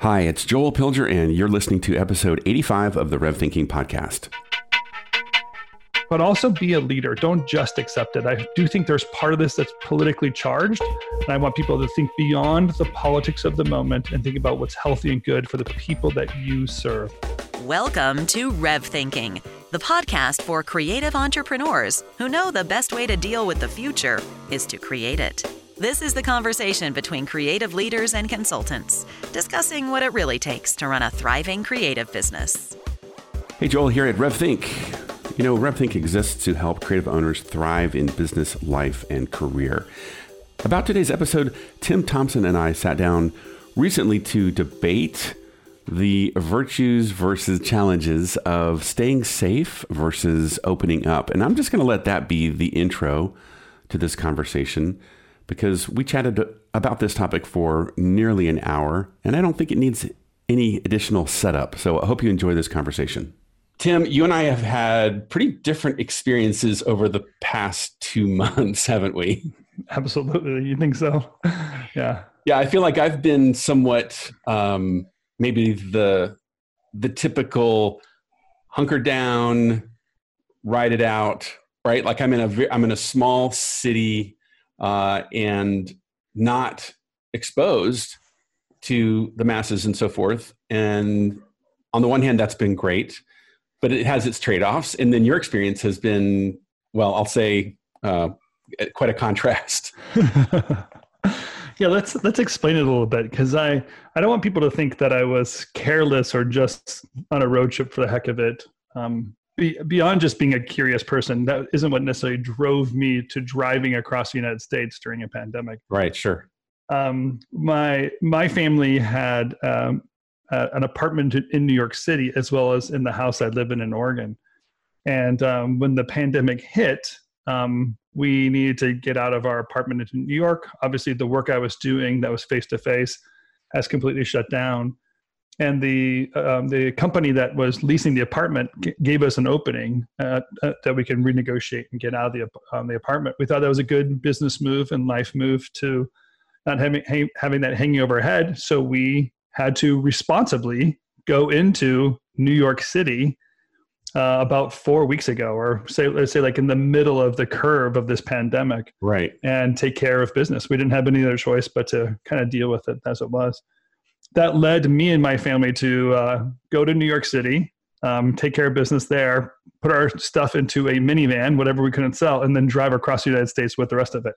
Hi, it's Joel Pilger, and you're listening to episode 85 of the Rev Thinking Podcast. But also be a leader. Don't just accept it. I do think there's part of this that's politically charged. And I want people to think beyond the politics of the moment and think about what's healthy and good for the people that you serve. Welcome to Rev Thinking, the podcast for creative entrepreneurs who know the best way to deal with the future is to create it. This is the conversation between creative leaders and consultants, discussing what it really takes to run a thriving creative business. Hey, Joel here at RevThink. You know, RevThink exists to help creative owners thrive in business, life, and career. About today's episode, Tim Thompson and I sat down recently to debate the virtues versus challenges of staying safe versus opening up. And I'm just going to let that be the intro to this conversation because we chatted about this topic for nearly an hour, and I don't think it needs any additional setup. So I hope you enjoy this conversation. Tim, you and I have had pretty different experiences over the past two months, haven't we? Absolutely. You think so? yeah. Yeah, I feel like I've been somewhat um, maybe the the typical hunker down, ride it out, right? Like I'm in a I'm in a small city uh, and not exposed to the masses and so forth. And on the one hand, that's been great, but it has its trade offs. And then your experience has been, well, I'll say, uh, quite a contrast. yeah, let's let's explain it a little bit because I I don't want people to think that I was careless or just on a road trip for the heck of it. Um, be, beyond just being a curious person, that isn't what necessarily drove me to driving across the United States during a pandemic. Right. Sure. Um, my my family had um, uh, an apartment in New York City as well as in the house I live in in Oregon. And um, when the pandemic hit, um, we needed to get out of our apartment in New York. Obviously, the work I was doing that was face to face has completely shut down and the um, the company that was leasing the apartment g- gave us an opening uh, uh, that we can renegotiate and get out of the um, the apartment. We thought that was a good business move and life move to not having ha- having that hanging over our head. So we had to responsibly go into New York City uh, about four weeks ago, or say let's say like in the middle of the curve of this pandemic, right? And take care of business. We didn't have any other choice but to kind of deal with it as it was that led me and my family to uh, go to New York City, um, take care of business there, put our stuff into a minivan, whatever we couldn't sell, and then drive across the United States with the rest of it.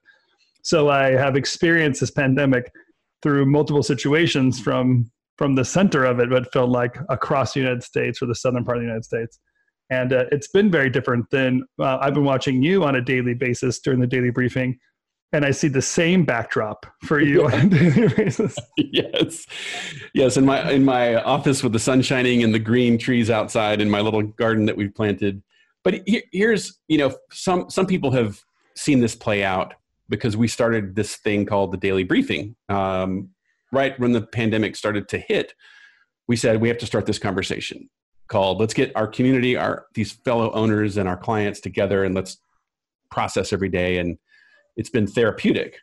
So I have experienced this pandemic through multiple situations from from the center of it, but felt like across the United States or the southern part of the United States. And uh, it's been very different than uh, I've been watching you on a daily basis during the daily briefing and I see the same backdrop for you on a daily basis. yes, yes. In my in my office with the sun shining and the green trees outside, in my little garden that we've planted. But here's you know some some people have seen this play out because we started this thing called the daily briefing um, right when the pandemic started to hit. We said we have to start this conversation called let's get our community, our these fellow owners and our clients together, and let's process every day and it's been therapeutic,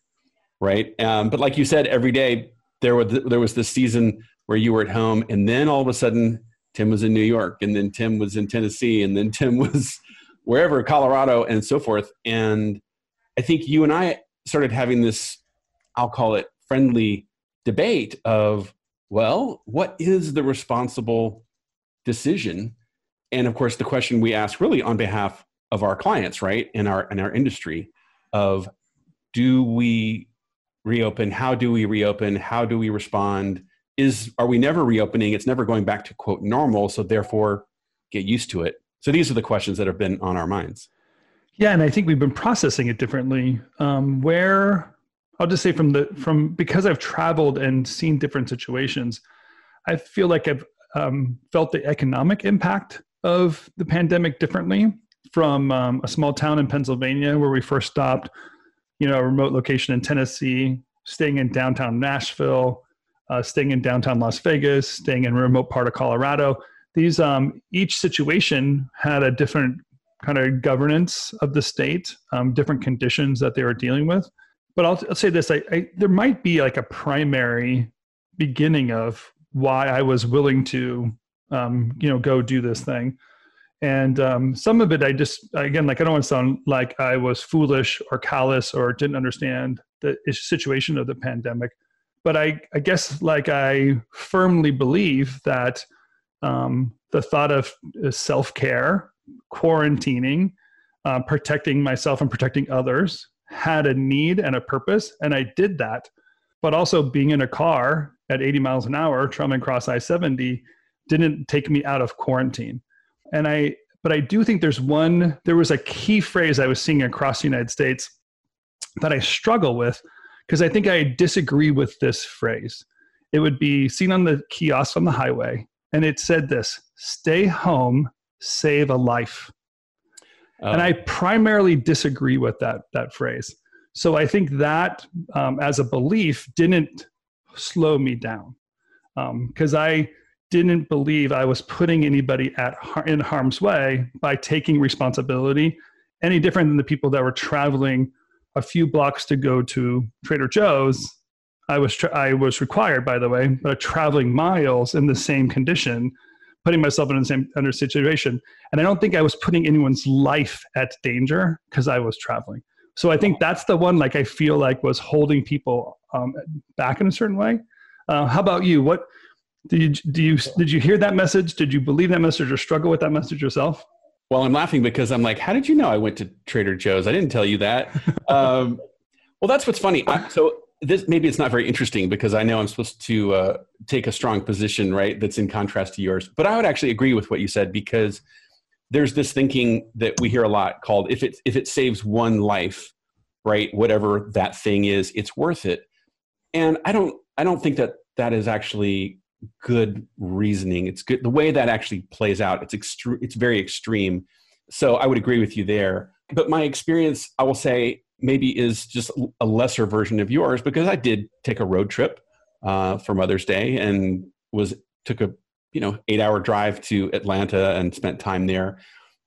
right? Um, but like you said, every day there was there was this season where you were at home, and then all of a sudden Tim was in New York, and then Tim was in Tennessee, and then Tim was wherever, Colorado, and so forth. And I think you and I started having this, I'll call it friendly debate of, well, what is the responsible decision? And of course, the question we ask really on behalf of our clients, right, in our in our industry, of do we reopen? How do we reopen? How do we respond? Is are we never reopening? It's never going back to quote normal. So therefore, get used to it. So these are the questions that have been on our minds. Yeah, and I think we've been processing it differently. Um, where I'll just say from the from because I've traveled and seen different situations, I feel like I've um, felt the economic impact of the pandemic differently. From um, a small town in Pennsylvania where we first stopped, you know, a remote location in Tennessee, staying in downtown Nashville, uh, staying in downtown Las Vegas, staying in a remote part of Colorado. These um, each situation had a different kind of governance of the state, um, different conditions that they were dealing with. But I'll, I'll say this: I, I, there might be like a primary beginning of why I was willing to, um, you know, go do this thing. And um, some of it, I just, again, like, I don't want to sound like I was foolish or callous or didn't understand the situation of the pandemic. But I, I guess, like, I firmly believe that um, the thought of uh, self care, quarantining, uh, protecting myself and protecting others had a need and a purpose. And I did that. But also being in a car at 80 miles an hour, traveling across I 70, didn't take me out of quarantine. And I, but I do think there's one, there was a key phrase I was seeing across the United States that I struggle with because I think I disagree with this phrase. It would be seen on the kiosk on the highway, and it said this stay home, save a life. Um, and I primarily disagree with that, that phrase. So I think that um, as a belief didn't slow me down because um, I didn't believe I was putting anybody at har- in harm's way by taking responsibility, any different than the people that were traveling a few blocks to go to Trader Joe's. I was tra- I was required, by the way, but traveling miles in the same condition, putting myself in the same under situation, and I don't think I was putting anyone's life at danger because I was traveling. So I think that's the one like I feel like was holding people um, back in a certain way. Uh, how about you? What did you, do you did you hear that message? Did you believe that message or struggle with that message yourself? Well, I'm laughing because I'm like, how did you know I went to Trader Joe's? I didn't tell you that. um, well, that's what's funny. I, so this maybe it's not very interesting because I know I'm supposed to uh, take a strong position, right? That's in contrast to yours. But I would actually agree with what you said because there's this thinking that we hear a lot called if it if it saves one life right whatever that thing is it's worth it and i don't i don't think that that is actually good reasoning. It's good the way that actually plays out it's extreme it's very extreme. So i would agree with you there. But my experience i will say maybe is just a lesser version of yours because i did take a road trip uh, for mother's day and was took a you know eight hour drive to atlanta and spent time there.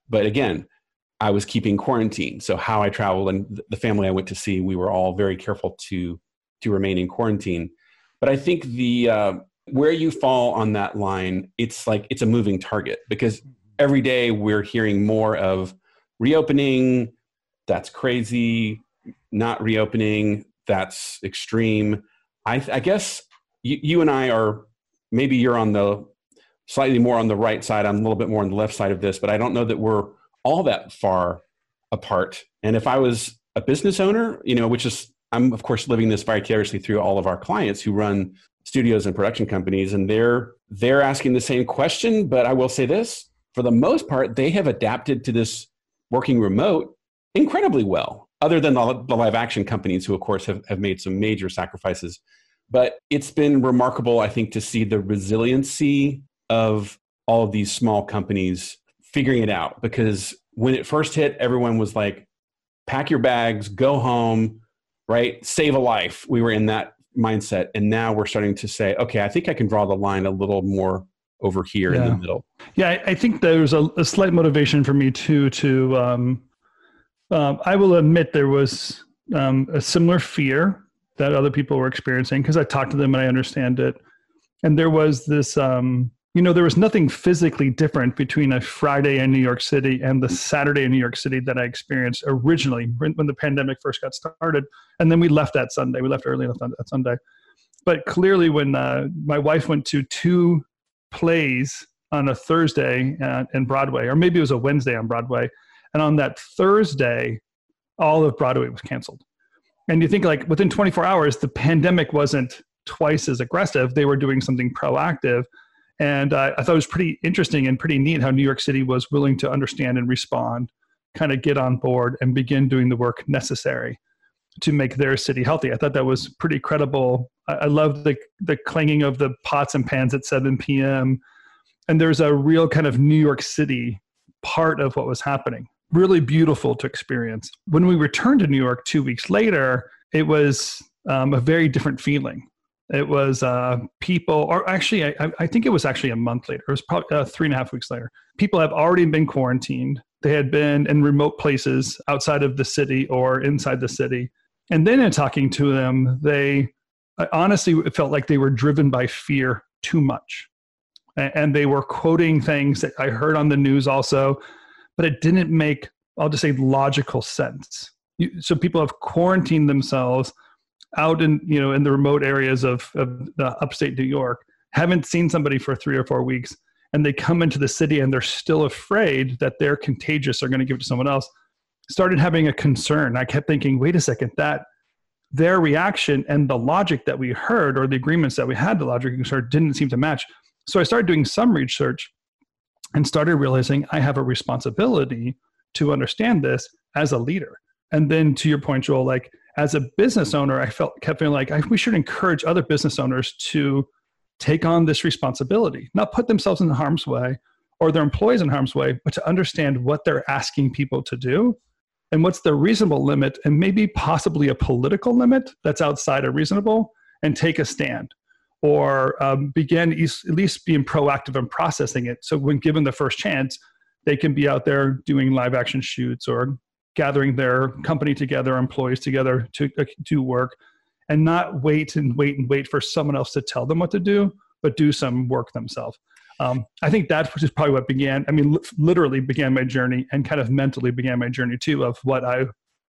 But again i was keeping quarantine. So how i traveled and the family i went to see we were all very careful to to remain in quarantine. But i think the uh, where you fall on that line it's like it's a moving target because every day we're hearing more of reopening that's crazy not reopening that's extreme i, I guess you, you and i are maybe you're on the slightly more on the right side. I'm a little bit more on the left side of this, but I don't know that we're all that far apart. And if I was a business owner, you know, which is, I'm of course living this vicariously through all of our clients who run studios and production companies, and they're they're asking the same question. But I will say this: for the most part, they have adapted to this working remote incredibly well. Other than the, live action companies, who of course have, have made some major sacrifices. But it's been remarkable, I think, to see the resiliency of all of these small companies figuring it out because when it first hit, everyone was like, pack your bags, go home, right? Save a life. We were in that mindset. And now we're starting to say, okay, I think I can draw the line a little more over here yeah. in the middle. Yeah, I, I think there's a, a, slight motivation for me too to um, um, I will admit there was um, a similar fear that other people were experiencing because I talked to them and I understand it. And there was this um, you know, there was nothing physically different between a Friday in New York City and the Saturday in New York City that I experienced originally when the pandemic first got started. And then we left that Sunday. We left early on that Sunday. But clearly, when uh, my wife went to two plays on a Thursday uh, in Broadway, or maybe it was a Wednesday on Broadway, and on that Thursday, all of Broadway was canceled. And you think, like, within 24 hours, the pandemic wasn't twice as aggressive. They were doing something proactive and uh, I thought it was pretty interesting and pretty neat how New York City was willing to understand and respond, kind of get on board and begin doing the work necessary to make their city healthy. I thought that was pretty credible. I, I loved the the clanging of the pots and pans at 7 p.m. And there's a real kind of New York City part of what was happening. Really beautiful to experience. When we returned to New York two weeks later, it was um, a very different feeling. It was uh, people, or actually, I, I, think it was actually a month later. It was probably uh, three and a half weeks later. People have already been quarantined. They had been in remote places outside of the city or inside the city. And then in talking to them, they honestly felt like they were driven by fear too much. And they were quoting things that I heard on the news also, but it didn't make, I'll just say, logical sense. So people have quarantined themselves out in, you know, in the remote areas of, of upstate New York, haven't seen somebody for three or four weeks, and they come into the city and they're still afraid that they're contagious or going to give it to someone else. Started having a concern. I kept thinking, wait a second, that their reaction and the logic that we heard or the agreements that we had the logic and didn't seem to match so i started doing some research and started realizing i have a responsibility to understand this as a leader and then to your point joel like as a business owner i felt kept feeling like I, we should encourage other business owners to take on this responsibility not put themselves in harm's way or their employees in harm's way but to understand what they're asking people to do and what's the reasonable limit and maybe possibly a political limit that's outside of reasonable and take a stand or um, begin at least being proactive in processing it. So when given the first chance they can be out there doing live action shoots or gathering their company together employees together to uh, do work and not wait and wait and wait for someone else to tell them what to do but do some work themselves um, I think that is probably what began. I mean, literally began my journey, and kind of mentally began my journey too of what I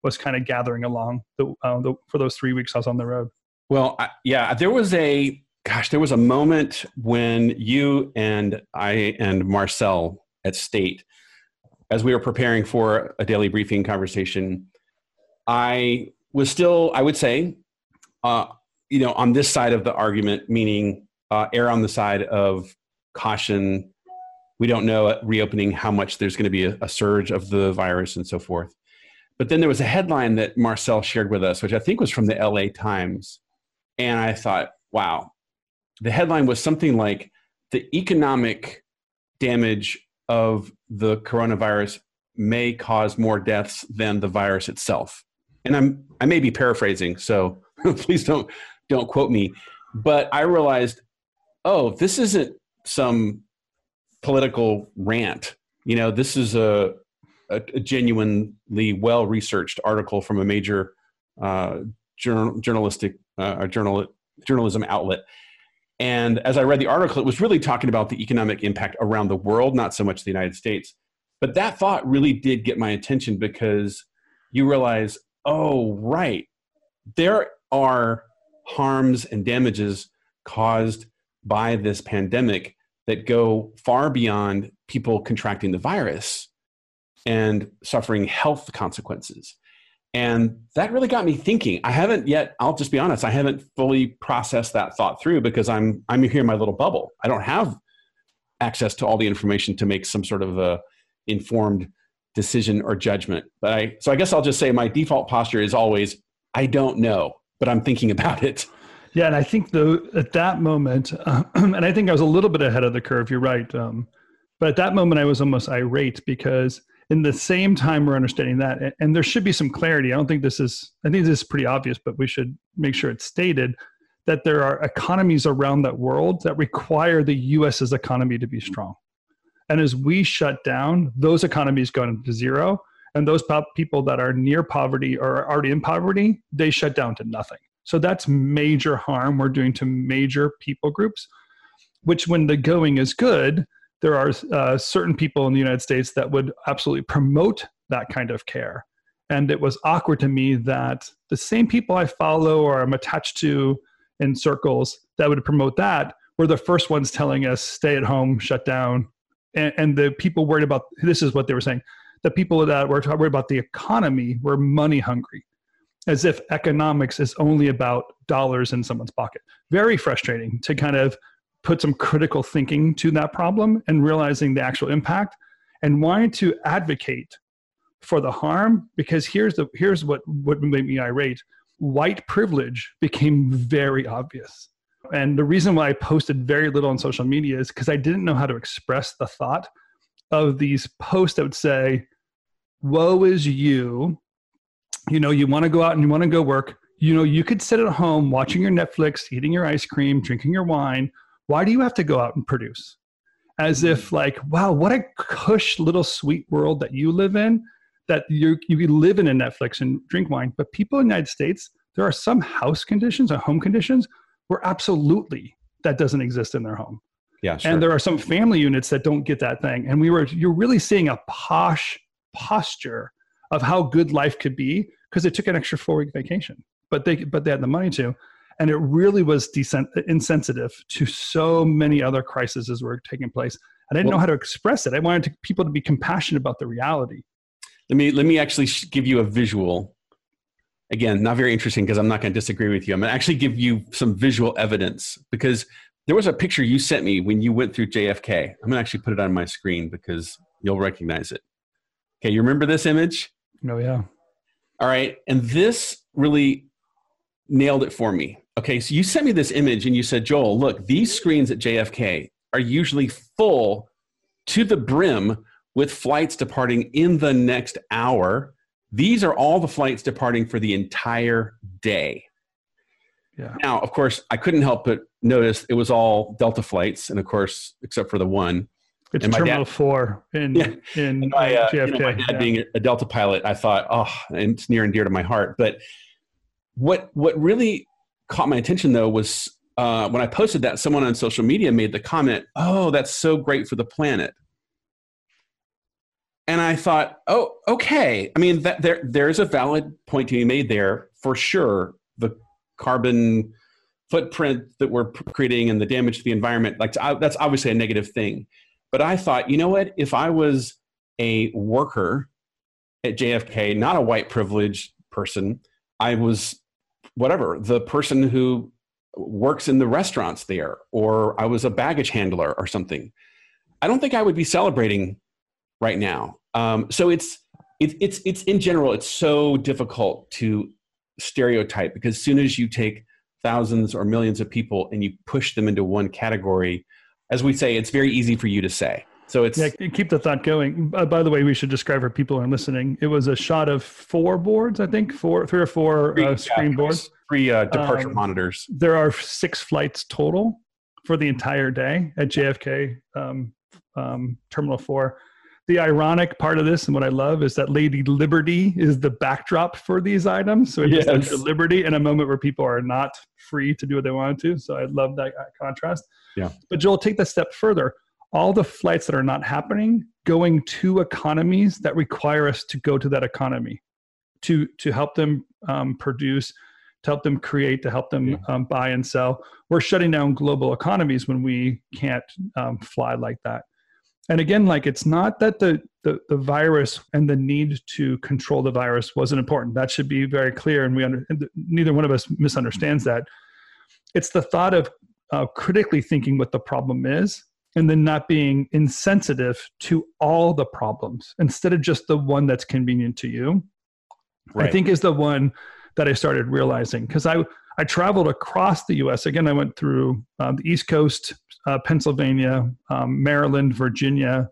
was kind of gathering along the, uh, the for those three weeks I was on the road. Well, I, yeah, there was a gosh, there was a moment when you and I and Marcel at State, as we were preparing for a daily briefing conversation, I was still, I would say, uh, you know, on this side of the argument, meaning uh, err on the side of caution. We don't know at reopening how much there's going to be a, a surge of the virus and so forth. But then there was a headline that Marcel shared with us, which I think was from the LA Times. And I thought, wow, the headline was something like the economic damage of the coronavirus may cause more deaths than the virus itself. And I'm I may be paraphrasing, so please don't don't quote me. But I realized, oh, this isn't some political rant. You know, this is a, a, a genuinely well researched article from a major uh, journal, journalistic uh, journal, journalism outlet. And as I read the article, it was really talking about the economic impact around the world, not so much the United States. But that thought really did get my attention because you realize, oh, right, there are harms and damages caused by this pandemic that go far beyond people contracting the virus and suffering health consequences. And that really got me thinking. I haven't yet, I'll just be honest, I haven't fully processed that thought through because I'm I'm here in my little bubble. I don't have access to all the information to make some sort of a informed decision or judgment. But I so I guess I'll just say my default posture is always I don't know, but I'm thinking about it. Yeah, and I think though at that moment, uh, and I think I was a little bit ahead of the curve. You're right, um, but at that moment I was almost irate because in the same time we're understanding that, and there should be some clarity. I don't think this is. I think this is pretty obvious, but we should make sure it's stated that there are economies around that world that require the U.S.'s economy to be strong. And as we shut down, those economies go into zero, and those people that are near poverty or are already in poverty, they shut down to nothing. So that's major harm we're doing to major people groups, which when the going is good, there are uh, certain people in the United States that would absolutely promote that kind of care. And it was awkward to me that the same people I follow or I'm attached to in circles that would promote that were the first ones telling us stay at home, shut down. And, and the people worried about this is what they were saying the people that were worried about the economy were money hungry as if economics is only about dollars in someone's pocket. Very frustrating to kind of put some critical thinking to that problem and realizing the actual impact and wanting to advocate for the harm because here's the here's what what made me irate. White privilege became very obvious. And the reason why i posted very little on social media is because i didn't know how to express the thought of these posts that would say woe is you. You know you want to go out and you want to go work. You know you could sit at home watching your netflix eating your ice cream drinking your wine why do you have to go out and produce as if mm-hmm. like wow what a cush little sweet world that you live in that you you live in a netflix and drink wine but people in the united states there are some house conditions or home conditions where absolutely that doesn't exist in their home. Yeah, sure. And there are some family units that don't get that thing. And we were, you're really seeing a posh posture of how good life could be because they took an extra four week vacation, but they, but they had the money to. And it really was decent, insensitive to so many other crises as were taking place. I didn't well, know how to express it. I wanted to, people to be compassionate about the reality. Let me let me actually give you a visual. Again, not very interesting because I'm not going to disagree with you. I'm going to actually give you some visual evidence because there was a picture you sent me when you went through JFK. I'm going to actually put it on my screen because you'll recognize it. Okay, you remember this image? Oh yeah. All right, and this really nailed it for me. Okay, so you sent me this image and you said, Joel, look, these screens at JFK are usually full to the brim with flights departing in the next hour. These are all the flights departing for the entire day. Yeah. Now, of course, I couldn't help but notice it was all Delta flights, and of course, except for the one. It's and Terminal dad, Four in yeah, in my, uh, JFK. You know, my dad yeah. being a Delta pilot, I thought, oh, and it's near and dear to my heart. But what what really caught my attention though was uh, when I posted that, someone on social media made the comment, "Oh, that's so great for the planet." and I thought, oh, okay. I mean, that, there there's a valid point to be made there for sure. The carbon footprint that we're creating and the damage to the environment, like that's obviously a negative thing. But I thought, you know what? If I was a worker at JFK, not a white privileged person, I was whatever the person who works in the restaurants there, or I was a baggage handler or something. I don't think I would be celebrating right now. Um, so it's it, it's it's in general it's so difficult to stereotype because as soon as you take thousands or millions of people and you push them into one category, as we say, it's very easy for you to say. So it's yeah. Keep the thought going. Uh, by the way, we should describe for people who are listening. It was a shot of four boards, I think, four, three or four three, uh, screen yeah, boards, three uh, departure um, monitors. There are six flights total for the entire day at JFK um, um, Terminal Four the ironic part of this and what I love is that Lady Liberty is the backdrop for these items. So it's yes. liberty in a moment where people are not free to do what they want to. So I love that contrast. Yeah. But Joel, take that step further. All the flights that are not happening going to economies that require us to go to that economy to to help them um, produce, to help them create, to help them um, buy and sell. We're shutting down global economies when we can't um, fly like that. And again like it's not that the, the, the virus and the need to control the virus wasn't important. That should be very clear and we under, neither one of us misunderstands that. It's the thought of uh, critically thinking what the problem is and then not being insensitive to all the problems instead of just the one that's convenient to you right. i think is the one that i started realizing because i I traveled across the U.S. Again, I went through uh, the East Coast, uh, Pennsylvania, um, Maryland, Virginia,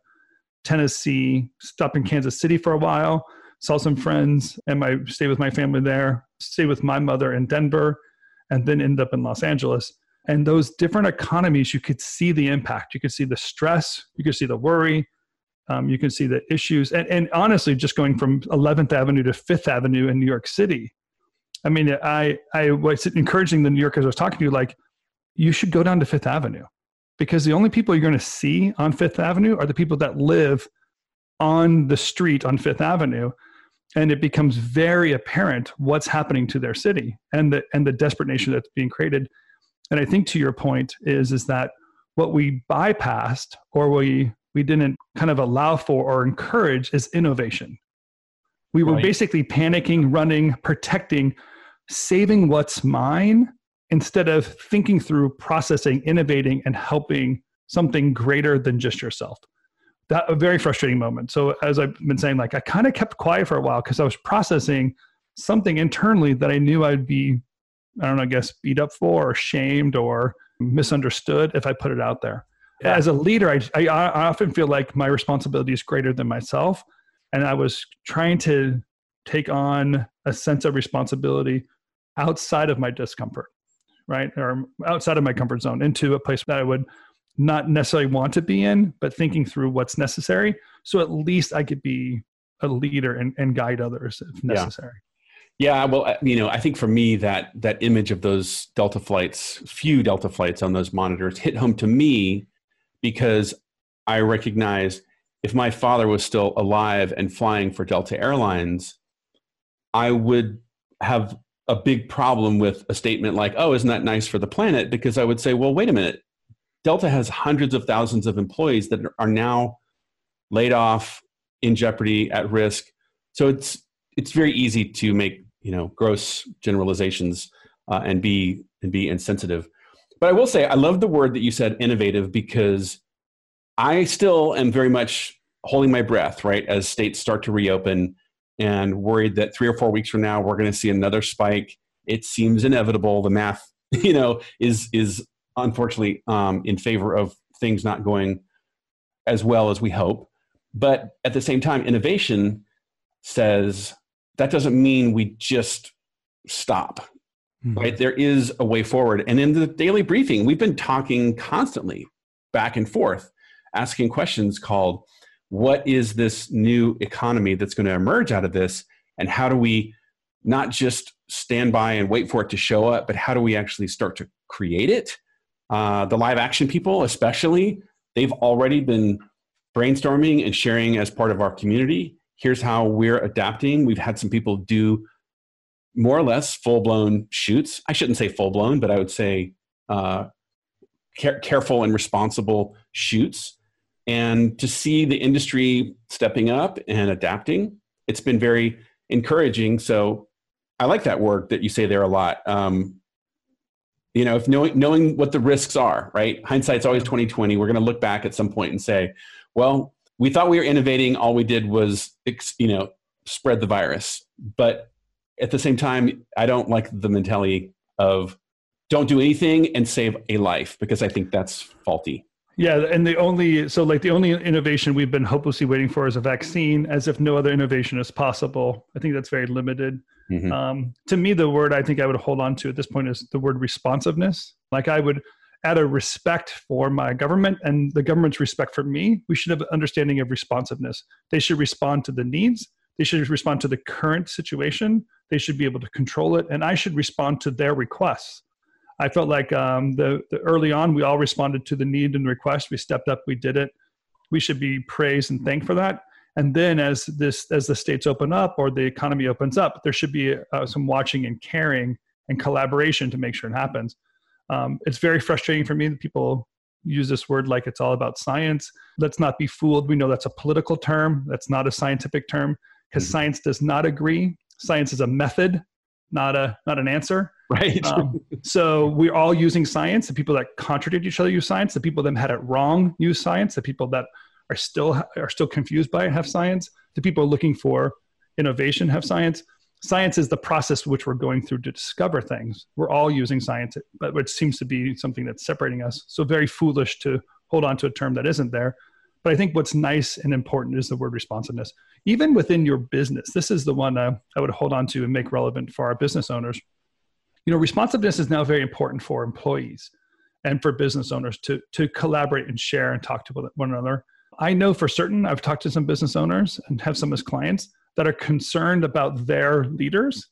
Tennessee. Stopped in Kansas City for a while. Saw some friends, and my stayed with my family there. Stayed with my mother in Denver, and then ended up in Los Angeles. And those different economies, you could see the impact. You could see the stress. You could see the worry. Um, you can see the issues. And, and honestly, just going from 11th Avenue to 5th Avenue in New York City, I mean, I I was encouraging the New Yorkers I was talking to, like, you should go down to Fifth Avenue because the only people you're going to see on Fifth Avenue are the people that live on the street on Fifth Avenue, and it becomes very apparent what's happening to their city and the and the desperate nation that's being created. And I think to your point is is that what we bypassed or we we didn't kind of allow for or encourage is innovation. We were right. basically panicking, running, protecting, saving what's mine instead of thinking through, processing, innovating, and helping something greater than just yourself. That a very frustrating moment. So as I've been saying, like I kind of kept quiet for a while because I was processing something internally that I knew I'd be, I don't know, I guess beat up for or shamed or misunderstood if I put it out there. Yeah. As a leader, I, I, I often feel like my responsibility is greater than myself and I was trying to take on a sense of responsibility outside of my discomfort, right? Or outside of my comfort zone into a place that I would not necessarily want to be in, but thinking through what's necessary. So at least I could be a leader and, and guide others if necessary. Yeah, well, you know, I think for me that that image of those Delta flights, few Delta flights on those monitors, hit home to me because I recognize if my father was still alive and flying for Delta Airlines, I would have a big problem with a statement like, "Oh, isn't that nice for the planet?" Because I would say, "Well, wait a minute. Delta has hundreds of thousands of employees that are now laid off, in jeopardy, at risk." So it's it's very easy to make you know gross generalizations uh, and be and be insensitive. But I will say I love the word that you said innovative because I still am very much holding my breath right as states start to reopen and worried that three or four weeks from now we're going to see another spike. It seems inevitable. The math you know is is unfortunately um, in favor of things not going as well as we hope. But at the same time, innovation says that doesn't mean we just stop mm-hmm. right? There is a way forward. And in the daily briefing we've been talking constantly back and forth asking questions called what is this new economy that's going to emerge out of this? And how do we not just stand by and wait for it to show up but how do we actually start to create it? Uh, the live action people especially they've already been brainstorming and sharing as part of our community here's how we're adapting. We've had some people do more or less full blown shoots. I shouldn't say full blown, but I would say uh, care- careful and responsible shoots. And to see the industry stepping up and adapting, it's been very encouraging. So I like that word that you say there a lot. Um, you know, if knowing knowing what the risks are, right? Hindsight's always twenty twenty. We're going to look back at some point and say, well, we thought we were innovating. All we did was, you know, spread the virus. But at the same time, I don't like the mentality of don't do anything and save a life because I think that's faulty. Yeah, and the only so like the only innovation we've been hopelessly waiting for is a vaccine, as if no other innovation is possible. I think that's very limited. Mm-hmm. Um, to me, the word I think I would hold on to at this point is the word responsiveness. Like I would out of respect for my government and the government's respect for me, we should have an understanding of responsiveness. They should respond to the needs. They should respond to the current situation. They should be able to control it, and I should respond to their requests. I felt like um, the, the early on we all responded to the need and request. We stepped up. We did it. We should be praised and thanked for that. And then as this as the states open up or the economy opens up, there should be uh, some watching and caring and collaboration to make sure it happens. Um, it's very frustrating for me that people use this word like it's all about science. Let's not be fooled. We know that's a political term, that's not a scientific term because mm-hmm. science does not agree. Science is a method, not a not an answer. Right. Um, so we're all using science. The people that contradict each other use science. The people that had it wrong use science. The people that are still are still confused by it have science. The people looking for innovation have science science is the process which we're going through to discover things. We're all using science, but which seems to be something that's separating us. So very foolish to hold on to a term that isn't there. But I think what's nice and important is the word responsiveness. Even within your business, this is the one uh, I would hold on to and make relevant for our business owners. You know, responsiveness is now very important for employees and for business owners to, to collaborate and share and talk to one another. I know for certain, I've talked to some business owners and have some as clients that are concerned about their leaders.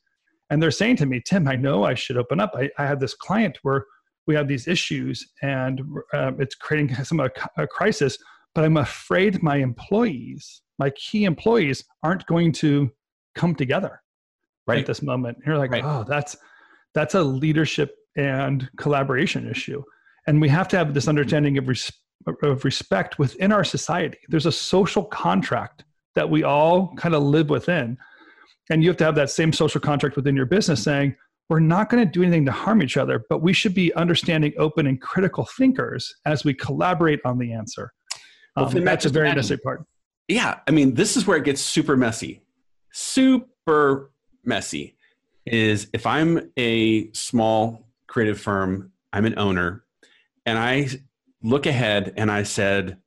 And they're saying to me, Tim, I know I should open up. I, I have this client where we have these issues and um, it's creating some a, a crisis, but I'm afraid my employees, my key employees, aren't going to come together right. at this moment. And you're like, right. oh, that's that's a leadership and collaboration issue. And we have to have this understanding of, res- of respect within our society. There's a social contract that we all kind of live within. And you have to have that same social contract within your business saying, we're not going to do anything to harm each other, but we should be understanding, open, and critical thinkers as we collaborate on the answer. Well, um, that's a very imagine, necessary part. Yeah. I mean, this is where it gets super messy. Super messy is if I'm a small creative firm, I'm an owner, and I look ahead and I said,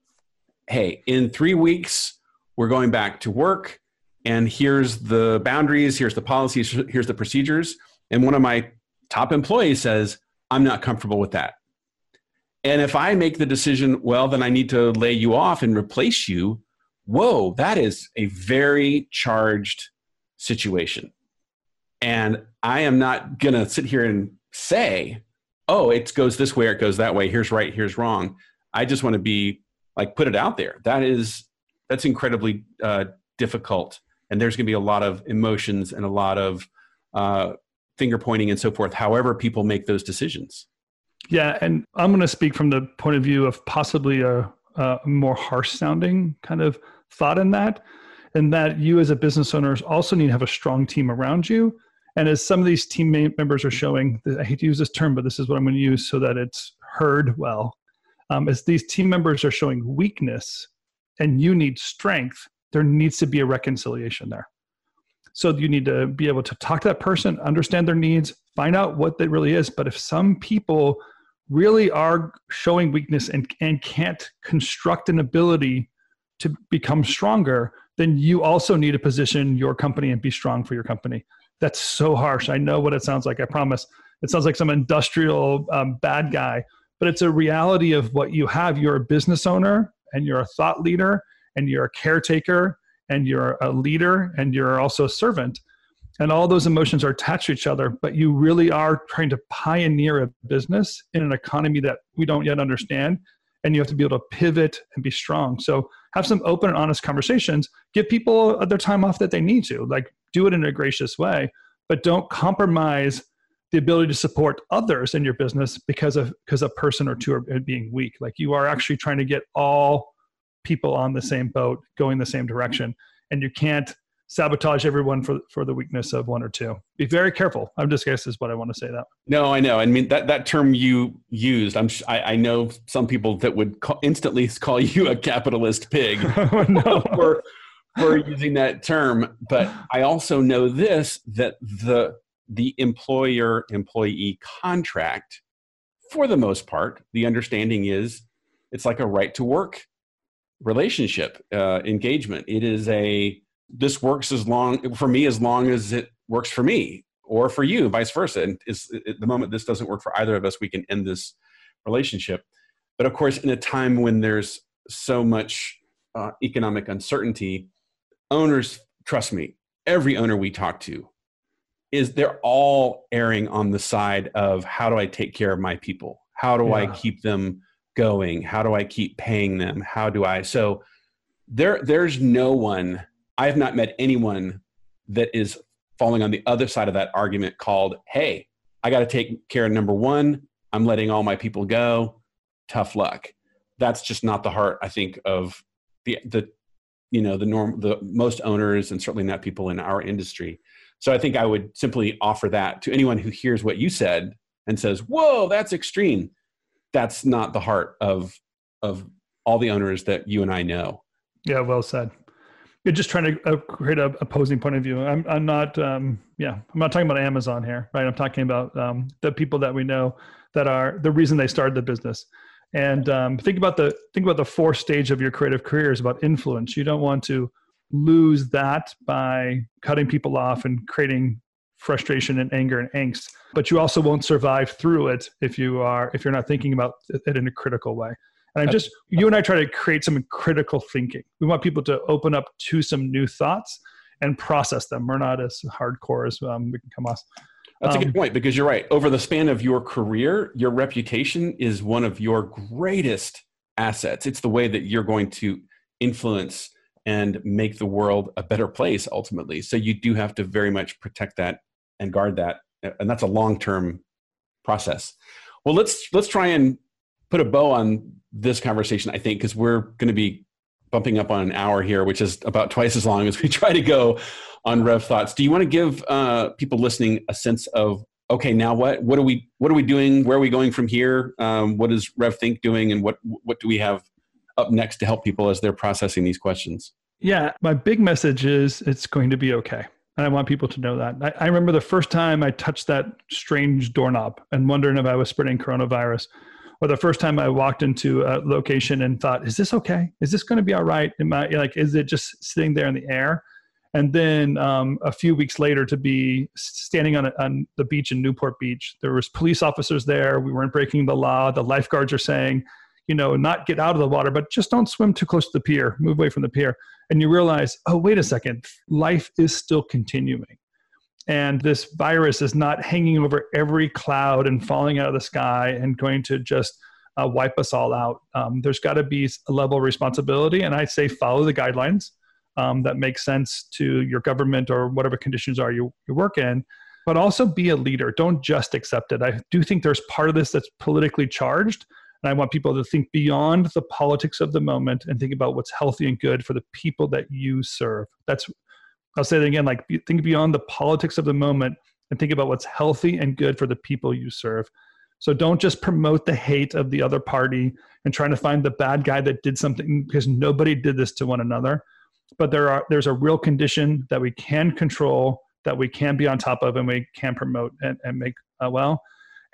hey, in three weeks, we're going back to work and here's the boundaries here's the policies here's the procedures and one of my top employees says i'm not comfortable with that and if i make the decision well then i need to lay you off and replace you whoa that is a very charged situation And I am not going to sit here and say, oh, it goes this way or it goes that way. Here's right, here's wrong. I just want to be like, put it out there. That is, that's incredibly uh, difficult. And there's going to be a lot of emotions and a lot of uh, finger pointing and so forth, however, people make those decisions. Yeah. And I'm going to speak from the point of view of possibly a, a more harsh sounding kind of thought in that, and that you as a business owner also need to have a strong team around you and as some of these team members are showing, I hate to use this term, but this is what I'm going to use so that it's heard well. Um, as these team members are showing weakness and you need strength, there needs to be a reconciliation there. So you need to be able to talk to that person, understand their needs, find out what that really is. But if some people really are showing weakness and, and can't construct an ability to become stronger, then you also need to position your company and be strong for your company. That's so harsh. I know what it sounds like. I promise. It sounds like some industrial um, bad guy, but it's a reality of what you have. You're a business owner and you're a thought leader and you're a caretaker and you're a leader and you're also a servant. And all those emotions are attached to each other, but you really are trying to pioneer a business in an economy that we don't yet understand. And you have to be able to pivot and be strong. So have some open and honest conversations. Give people their time off that they need to. Like do it in a gracious way, but don't compromise the ability to support others in your business because of because a person or two are being weak. Like you are actually trying to get all people on the same boat, going the same direction, and you can't sabotage everyone for for the weakness of one or two. Be very careful. I'm just guess is what I want to say that. No, I know. I mean that that term you used. I'm I, I know some people that would call, instantly call you a capitalist pig. oh, no. for for using that term, but I also know this that the the employer employee contract for the most part the understanding is it's like a right to work relationship uh, engagement. It is a this works as long for me as long as it works for me or for you vice versa. And is at the moment this doesn't work for either of us we can end this relationship. But of course in a time when there's so much uh, economic uncertainty owners, trust me, every owner we talk to is they're all erring on the side of how do I take care of my people? How do yeah. I keep them going? How do I keep paying them? How do I? So there, there's no one, I have not met anyone that is falling on the other side of that argument called, hey, I got to take care of number one. I'm letting all my people go. Tough luck. That's just not the heart, I think, of the, the you know the norm the most owners and certainly not people in our industry so i think i would simply offer that to anyone who hears what you said and says whoa that's extreme. That's not the heart of of all the owners that you and i know. Yeah well said. You're just trying to uh, create a opposing point of view. I'm, I'm not um, yeah i'm not talking about amazon here right? I'm talking about um, the people that we know that are the reason they started the business. And um, think about the think about the fourth stage of your creative career is about influence. You don't want to lose that by cutting people off and creating frustration and anger and angst. But you also won't survive through it if you are if you're not thinking about it in a critical way. And i'm just you and i try to create some critical thinking. We want people to open up to some new thoughts and process them. We're not as hardcore as um, we can come off. That's um, a good um, point because you're right. Over the span of your career, your reputation is one of your greatest assets. It's the way that you're going to influence and make the world a better place ultimately. So you do have to very much protect that and guard that. And that's a long-term process. Well, let's let's try and put a bow on this conversation, I think, because we're going to be bumping up on an hour here, which is about twice as long as we try to go on Rev Thoughts. Do you want to give uh, people listening a sense of okay, now what? What are we? What are we doing? Where are we going from here? Um, what is Rev Think doing, and what what do we have up next to help people as they're processing these questions? Yeah, my big message is it's going to be okay. And I want people to know that. I, I remember the first time I touched that strange doorknob and wondering if I was spreading coronavirus or the first time I walked into a location and thought, is this okay? Is this going to be all right? Am I like, is it just sitting there in the air? And then um, a few weeks later, to be standing on, a, on the beach in Newport Beach, there was police officers there. We weren't breaking the law. The lifeguards are saying, you know, not get out of the water, but just don't swim too close to the pier. Move away from the pier. And you realize, oh, wait a second, life is still continuing. And this virus is not hanging over every cloud and falling out of the sky and going to just uh, wipe us all out. Um, there's got to be a level of responsibility. And I say follow the guidelines um, that make sense to your government or whatever conditions are you, you work in, but also be a leader. Don't just accept it. I do think there's part of this that's politically charged. And I want people to think beyond the politics of the moment and think about what's healthy and good for the people that you serve. That's I'll say it again like think beyond the politics of the moment and think about what's healthy and good for the people you serve. So don't just promote the hate of the other party and trying to find the bad guy that did something because nobody did this to one another. But there are there's a real condition that we can control, that we can be on top of, and we can promote and, and make uh, well.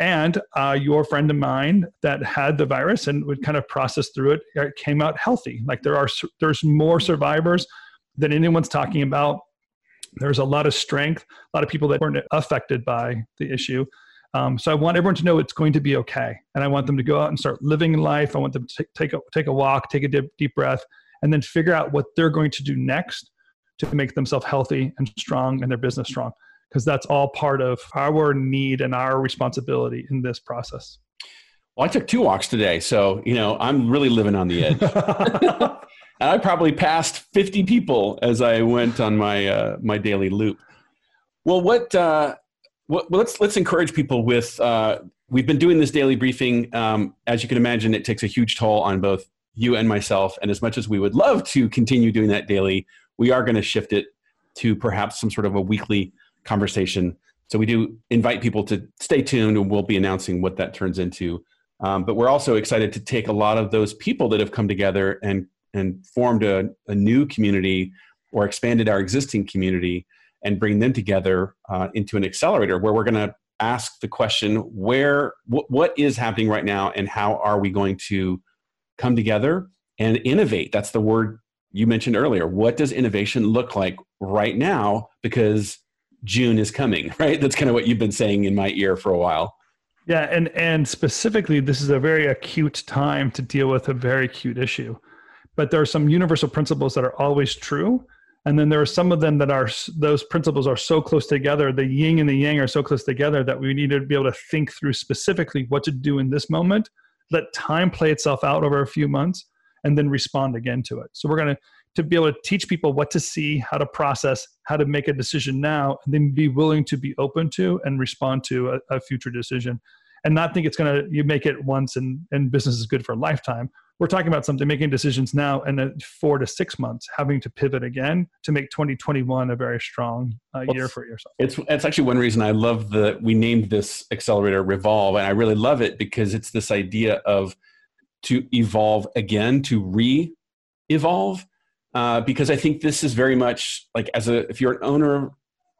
And uh, your friend of mine that had the virus and would kind of process through it, it came out healthy. Like there are there's more survivors than anyone's talking about there's a lot of strength, a lot of people that weren't affected by the issue. Um, so I want everyone to know it's going to be okay, and I want them to go out and start living life. I want them to t- take a take a walk, take a deep, deep breath, and then figure out what they're going to do next to make themselves healthy and strong and their business strong, because that's all part of our need and our responsibility in this process. Well, I took two walks today, so you know I'm really living on the edge. And I probably passed 50 people as I went on my uh, my daily loop. Well, what, uh, what well, let's let's encourage people with. Uh, we've been doing this daily briefing. Um, as you can imagine, it takes a huge toll on both you and myself. And as much as we would love to continue doing that daily, we are going to shift it to perhaps some sort of a weekly conversation. So we do invite people to stay tuned, and we'll be announcing what that turns into. Um, but we're also excited to take a lot of those people that have come together and and formed a, a new community or expanded our existing community and bring them together uh, into an accelerator where we're going to ask the question where wh- what is happening right now and how are we going to come together and innovate that's the word you mentioned earlier what does innovation look like right now because june is coming right? That's kind of what you've been saying in my ear for a while. Yeah and and specifically this is a very acute time to deal with a very acute issue. But there are some universal principles that are always true and then there are some of them that are those principles are so close together the yin and the yang are so close together that we need to be able to think through specifically what to do in this moment let time play itself out over a few months and then respond again to it. So we're going to be able to teach people what to see how to process how to make a decision now and then be willing to be open to and respond to a, a future decision. And not think it's going to you make it once and and business is good for a lifetime. We're talking about something making decisions now and then four to six months having to pivot again to make 2021 a very strong uh, year for yourself. it's it's actually one reason i love the we named this accelerator revolve and i really love it because it's this idea of to evolve again to re-evolve uh, because i think this is very much like as a if you're an owner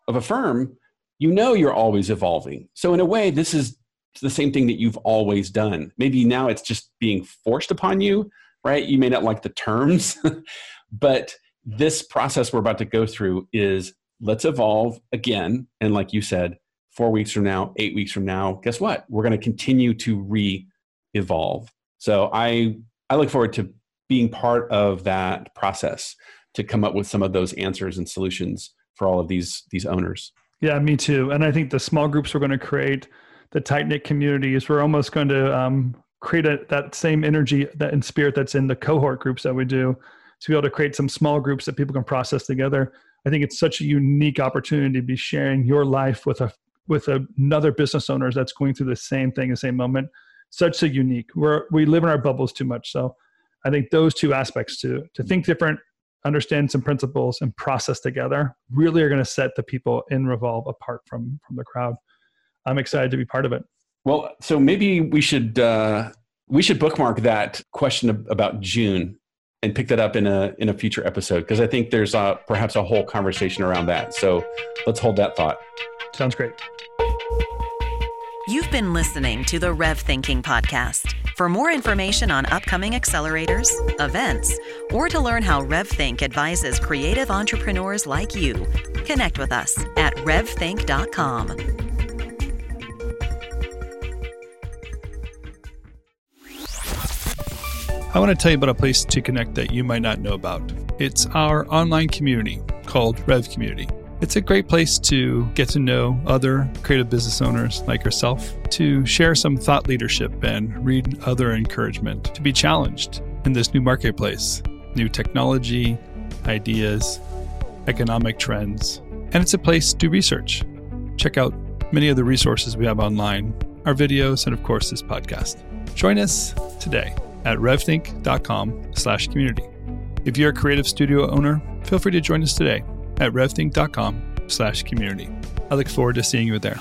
of a firm you know you're always evolving so in a way this is the same thing that you've always done. Maybe now it's just being forced upon you, right? You may not like the terms, but this process we're about to go through is let's evolve again. And like you said, four weeks from now, eight weeks from now, guess what? We're going to continue to re evolve. So I, I look forward to being part of that process to come up with some of those answers and solutions for all of these these owners. Yeah, me too. And I think the small groups we're going to create the tight knit communities. We're almost going to um, create a, that same energy that in spirit that's in the cohort groups that we do to be able to create some small groups that people can process together. I think it's such a unique opportunity to be sharing your life with a with another business owners that's going through the same thing, the same moment. Such a unique. We're we live in our bubbles too much. So I think those two aspects to to think different, understand some principles, and process together really are going to set the people in Revolve apart from from the crowd. I'm excited to be part of it. Well, so maybe we should uh, we should bookmark that question about June and pick that up in a in a future episode because I think there's a, perhaps a whole conversation around that. So let's hold that thought. Sounds great. You've been listening to the RevThinking podcast. For more information on upcoming accelerators, events, or to learn how RevThink advises creative entrepreneurs like you, connect with us at revthink.com. I want to tell you about a place to connect that you might not know about. It's our online community called Rev Community. It's a great place to get to know other creative business owners like yourself, to share some thought leadership and read other encouragement, to be challenged in this new marketplace, new technology, ideas, economic trends. And it's a place to research. Check out many of the resources we have online, our videos, and of course this podcast. Join us today at revthink.com slash community. If you're a creative studio owner, feel free to join us today at revthink.com slash community. I look forward to seeing you there.